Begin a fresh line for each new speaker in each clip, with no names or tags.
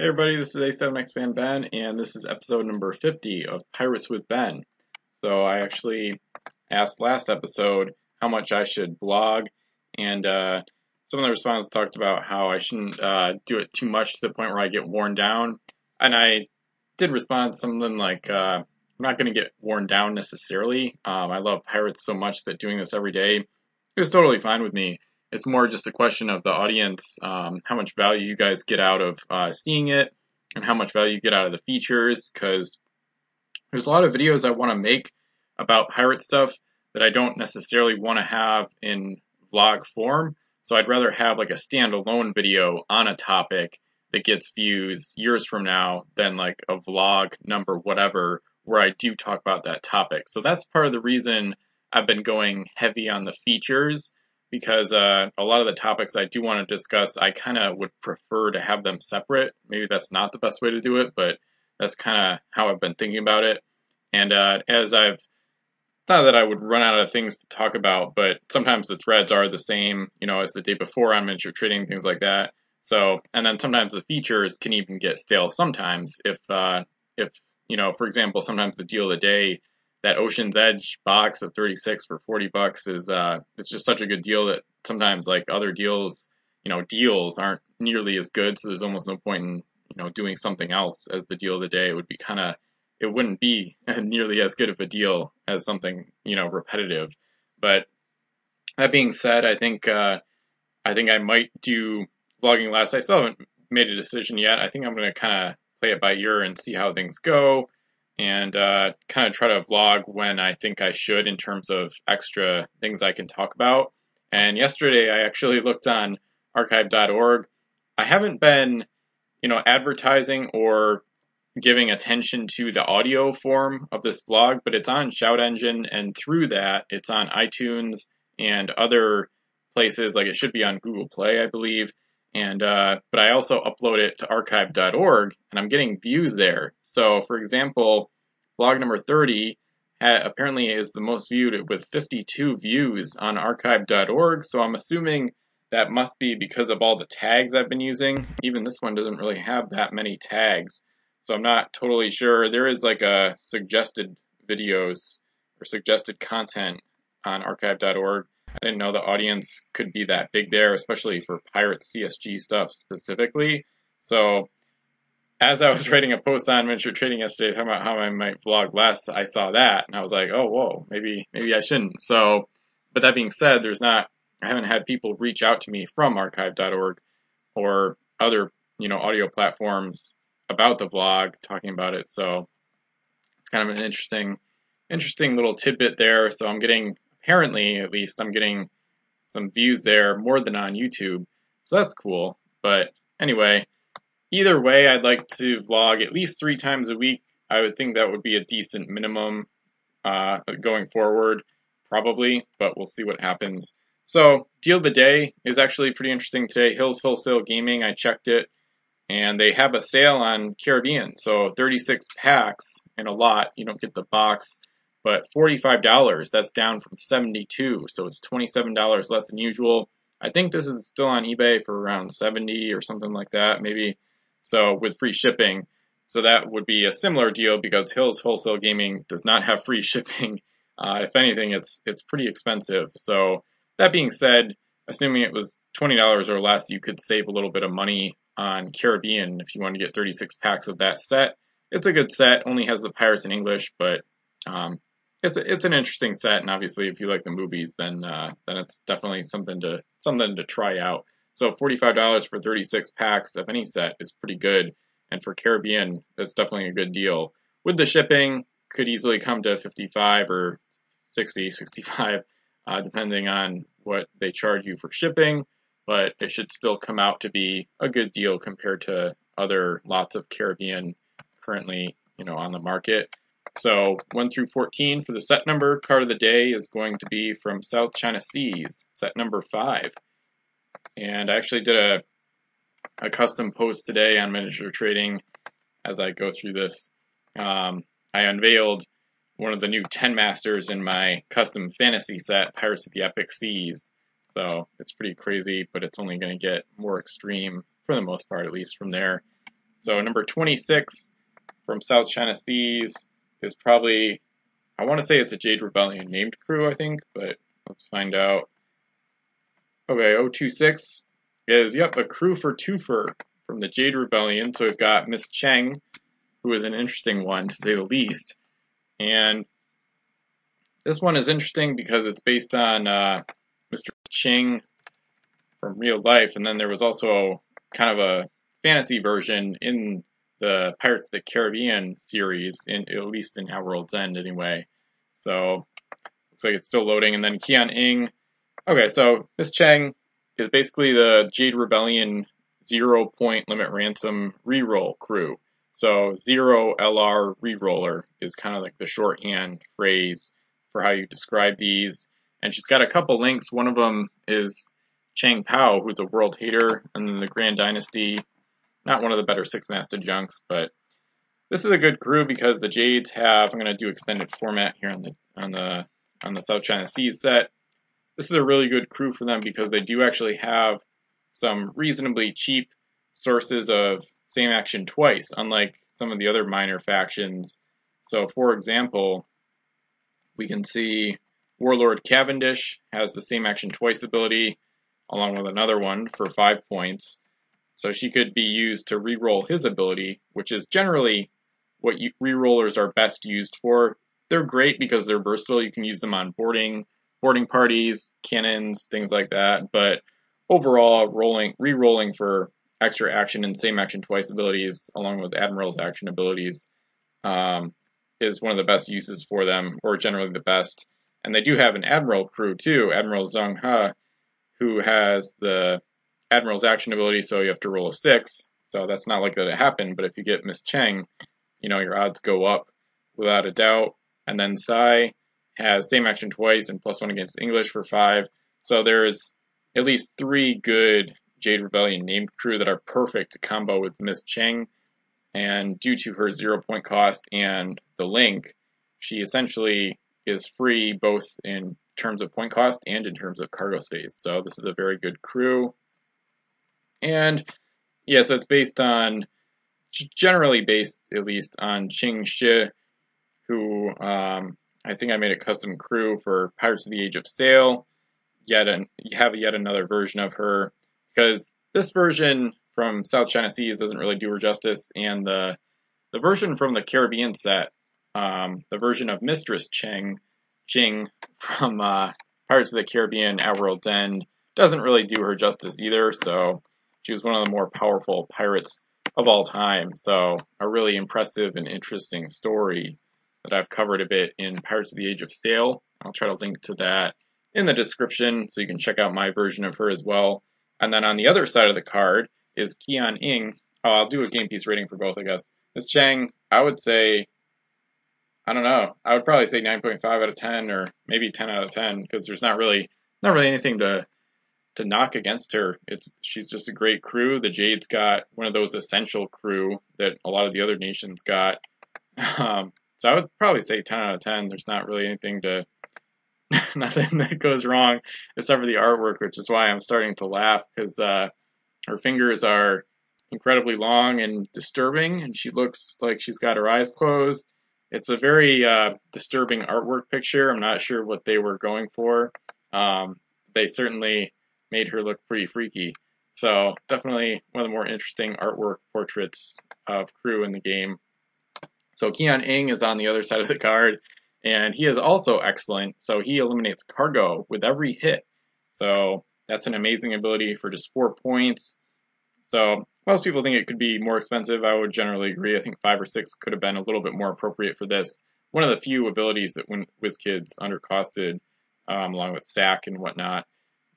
Hey everybody, this is A7X Fan Ben, and this is episode number 50 of Pirates with Ben. So I actually asked last episode how much I should blog, and uh, some of the responses talked about how I shouldn't uh, do it too much to the point where I get worn down. And I did respond to something like, uh, I'm not going to get worn down necessarily. Um, I love Pirates so much that doing this every day is totally fine with me it's more just a question of the audience, um, how much value you guys get out of uh, seeing it, and how much value you get out of the features. Because there's a lot of videos I want to make about pirate stuff that I don't necessarily want to have in vlog form. So I'd rather have like a standalone video on a topic that gets views years from now than like a vlog number whatever where I do talk about that topic. So that's part of the reason I've been going heavy on the features because uh, a lot of the topics I do want to discuss, I kind of would prefer to have them separate. Maybe that's not the best way to do it, but that's kind of how I've been thinking about it. And uh, as I've, not that I would run out of things to talk about, but sometimes the threads are the same, you know, as the day before on miniature trading, things like that. So, and then sometimes the features can even get stale sometimes if, uh, if, you know, for example, sometimes the deal of the day that Ocean's Edge box of 36 for 40 bucks is uh it's just such a good deal that sometimes like other deals, you know, deals aren't nearly as good, so there's almost no point in, you know, doing something else as the deal of the day. It would be kind of it wouldn't be nearly as good of a deal as something, you know, repetitive. But that being said, I think uh I think I might do vlogging less. I still haven't made a decision yet. I think I'm going to kind of play it by ear and see how things go and uh, kind of try to vlog when I think I should in terms of extra things I can talk about. And yesterday I actually looked on archive.org. I haven't been, you know, advertising or giving attention to the audio form of this blog, but it's on Shout Engine, and through that, it's on iTunes and other places. Like it should be on Google Play, I believe. And uh, but I also upload it to archive.org, and I'm getting views there. So, for example, blog number 30 ha- apparently is the most viewed with 52 views on archive.org. So I'm assuming that must be because of all the tags I've been using. Even this one doesn't really have that many tags, so I'm not totally sure. There is like a suggested videos or suggested content on archive.org. I didn't know the audience could be that big there, especially for pirate CSG stuff specifically. So, as I was writing a post on miniature trading yesterday talking about how I might vlog less, I saw that and I was like, oh, whoa, maybe maybe I shouldn't. So, but that being said, there's not. I haven't had people reach out to me from archive.org or other you know audio platforms about the vlog talking about it. So it's kind of an interesting interesting little tidbit there. So I'm getting apparently, at least, I'm getting some views there more than on YouTube. So that's cool. But anyway, either way, I'd like to vlog at least three times a week. I would think that would be a decent minimum uh, going forward, probably, but we'll see what happens. So, deal of the day is actually pretty interesting today. Hills Wholesale Gaming, I checked it, and they have a sale on Caribbean. So, 36 packs in a lot. You don't get the box but $45, that's down from 72 so it's $27 less than usual. I think this is still on eBay for around 70 or something like that, maybe. So with free shipping. So that would be a similar deal because Hills Wholesale Gaming does not have free shipping. Uh, if anything, it's it's pretty expensive. So that being said, assuming it was twenty dollars or less, you could save a little bit of money on Caribbean if you want to get 36 packs of that set. It's a good set, only has the pirates in English, but um, it's a, it's an interesting set, and obviously, if you like the movies, then uh, then it's definitely something to something to try out. So forty five dollars for thirty six packs of any set is pretty good, and for Caribbean, that's definitely a good deal. With the shipping, could easily come to fifty five or 60, 65, uh, depending on what they charge you for shipping. But it should still come out to be a good deal compared to other lots of Caribbean currently, you know, on the market. So 1 through 14 for the set number card of the day is going to be from South China Seas, set number 5. And I actually did a, a custom post today on miniature trading as I go through this. Um, I unveiled one of the new 10 masters in my custom fantasy set, Pirates of the Epic Seas. So it's pretty crazy, but it's only going to get more extreme for the most part, at least from there. So number 26 from South China Seas is probably, I want to say it's a Jade Rebellion named crew, I think, but let's find out. Okay, 026 is, yep, a crew for Twofer from the Jade Rebellion. So we've got Miss Cheng, who is an interesting one to say the least. And this one is interesting because it's based on uh, Mr. Ching from real life, and then there was also kind of a fantasy version in the Pirates of the Caribbean series, in at least in At World's End anyway. So looks like it's still loading, and then Kian Ing. Okay, so Miss Cheng is basically the Jade Rebellion zero point limit ransom reroll crew. So zero LR reroller is kind of like the shorthand phrase for how you describe these. And she's got a couple links. One of them is Chang Pao, who's a world hater, and then the Grand Dynasty. Not one of the better six-masted junks, but this is a good crew because the Jades have. I'm going to do extended format here on the on the on the South China Seas set. This is a really good crew for them because they do actually have some reasonably cheap sources of same action twice, unlike some of the other minor factions. So, for example, we can see Warlord Cavendish has the same action twice ability, along with another one for five points. So she could be used to re-roll his ability, which is generally what you, re-rollers are best used for. They're great because they're versatile. You can use them on boarding, boarding parties, cannons, things like that. But overall, rolling, re-rolling for extra action and same action twice abilities, along with Admiral's action abilities, um, is one of the best uses for them, or generally the best. And they do have an Admiral crew too, Admiral Zhang He, who has the Admiral's action ability, so you have to roll a six. So that's not likely to happen, but if you get Miss Cheng, you know, your odds go up without a doubt. And then Sai has same action twice and plus one against English for five. So there's at least three good Jade Rebellion named crew that are perfect to combo with Miss Cheng. And due to her zero point cost and the link, she essentially is free both in terms of point cost and in terms of cargo space. So this is a very good crew. And yeah, so it's based on, generally based at least on Qing Shi, who um, I think I made a custom crew for Pirates of the Age of Sail. Yet an, you have yet another version of her because this version from South China Seas doesn't really do her justice, and the the version from the Caribbean set, um, the version of Mistress Cheng, Ching from uh, Pirates of the Caribbean: At World's End, doesn't really do her justice either. So she was one of the more powerful pirates of all time. So a really impressive and interesting story that I've covered a bit in Pirates of the Age of Sail. I'll try to link to that in the description so you can check out my version of her as well. And then on the other side of the card is Kian Ing. Oh, I'll do a game piece rating for both, I guess. Miss Chang, I would say, I don't know, I would probably say 9.5 out of 10 or maybe 10 out of 10 because there's not really not really anything to to knock against her. It's she's just a great crew. The Jade's got one of those essential crew that a lot of the other nations got. Um, so I would probably say 10 out of 10. There's not really anything to nothing that goes wrong except for the artwork, which is why I'm starting to laugh because uh, her fingers are incredibly long and disturbing, and she looks like she's got her eyes closed. It's a very uh, disturbing artwork picture. I'm not sure what they were going for. Um, they certainly made her look pretty freaky. So definitely one of the more interesting artwork portraits of crew in the game. So Kian Ing is on the other side of the card, and he is also excellent. So he eliminates cargo with every hit. So that's an amazing ability for just four points. So most people think it could be more expensive. I would generally agree. I think five or six could have been a little bit more appropriate for this. One of the few abilities that WizKids undercosted, um, along with SAC and whatnot.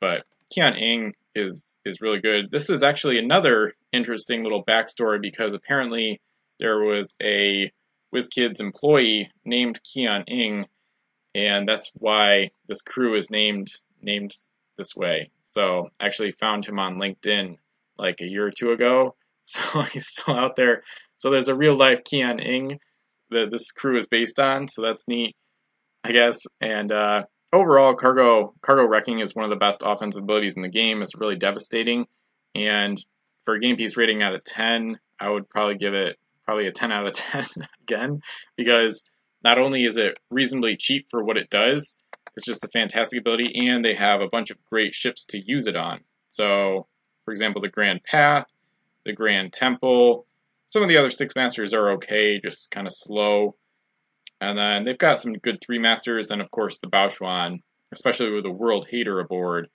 But Kian Ing is is really good. This is actually another interesting little backstory because apparently there was a WizKids employee named Kian Ing, and that's why this crew is named named this way. So I actually found him on LinkedIn like a year or two ago. So he's still out there. So there's a real life Kian Ing that this crew is based on. So that's neat, I guess. And uh, overall, cargo cargo wrecking is one of the best offensive abilities in the game. It's really devastating, and for a game piece rating out of ten, I would probably give it probably a 10 out of 10 again because not only is it reasonably cheap for what it does, it's just a fantastic ability, and they have a bunch of great ships to use it on. So, for example, the Grand Path, the Grand Temple, some of the other six masters are okay, just kind of slow. And then they've got some good three masters, and of course the Baochuan, especially with the World Hater aboard,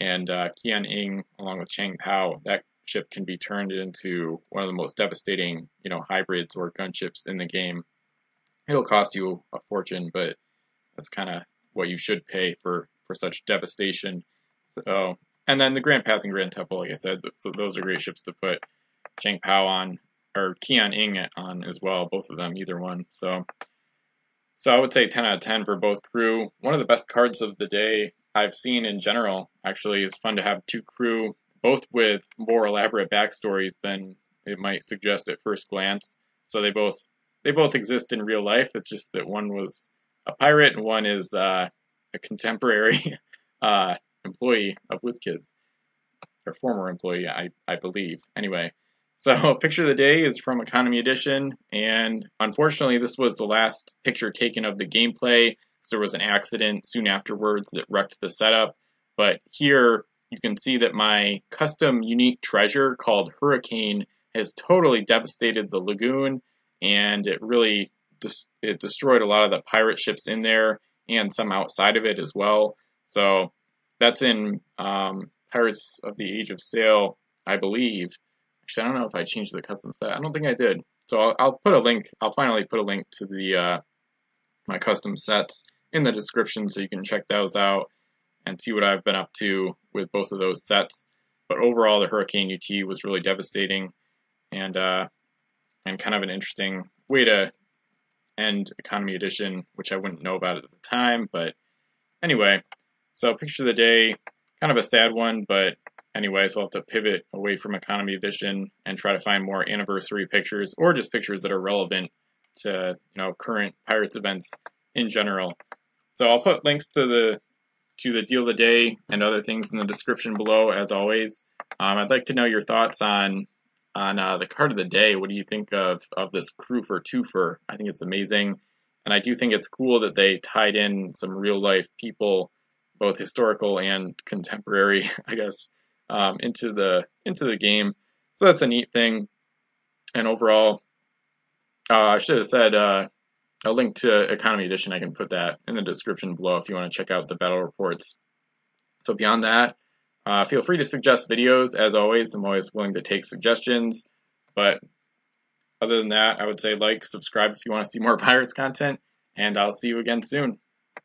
and uh, Kian Ing along with Chang Pao. That ship can be turned into one of the most devastating, you know, hybrids or gunships in the game. It'll cost you a fortune, but that's kind of what you should pay for for such devastation. So, and then the Grand Path and Grand Temple, like I said, so those are great ships to put Chang Pao on or Kian Ing on as well, both of them, either one. So, so I would say 10 out of 10 for both crew. One of the best cards of the day I've seen in general. Actually, it's fun to have two crew, both with more elaborate backstories than it might suggest at first glance. So they both they both exist in real life. It's just that one was a pirate and one is uh, a contemporary uh, employee of WizKids, or former employee, I, I believe. Anyway, so picture of the day is from Economy Edition, and unfortunately, this was the last picture taken of the gameplay because there was an accident soon afterwards that wrecked the setup. But here you can see that my custom unique treasure called Hurricane has totally devastated the lagoon, and it really just it destroyed a lot of the pirate ships in there and some outside of it as well. So that's in um, Pirates of the Age of Sail, I believe. Actually, I don't know if I changed the custom set. I don't think I did. So I'll, I'll put a link. I'll finally put a link to the uh, my custom sets in the description so you can check those out and see what I've been up to with both of those sets. But overall, the Hurricane UT was really devastating and uh, and kind of an interesting way to end Economy Edition, which I wouldn't know about at the time. But anyway, so picture of the day, kind of a sad one, but anyway, so I'll have to pivot away from Economy Edition and try to find more anniversary pictures or just pictures that are relevant to you know current Pirates events in general. So I'll put links to the to the deal of the day and other things in the description below as always. Um, I'd like to know your thoughts on on uh, the card of the day. What do you think of of this crew for twofer? I think it's amazing, and I do think it's cool that they tied in some real life people, both historical and contemporary, I guess, um, into the into the game. So that's a neat thing. And overall, uh, I should have said uh, a link to Economy Edition. I can put that in the description below if you want to check out the battle reports. So beyond that, uh, feel free to suggest videos. As always, I'm always willing to take suggestions. But other than that, I would say like, subscribe if you want to see more Pirates content, and I'll see you again soon.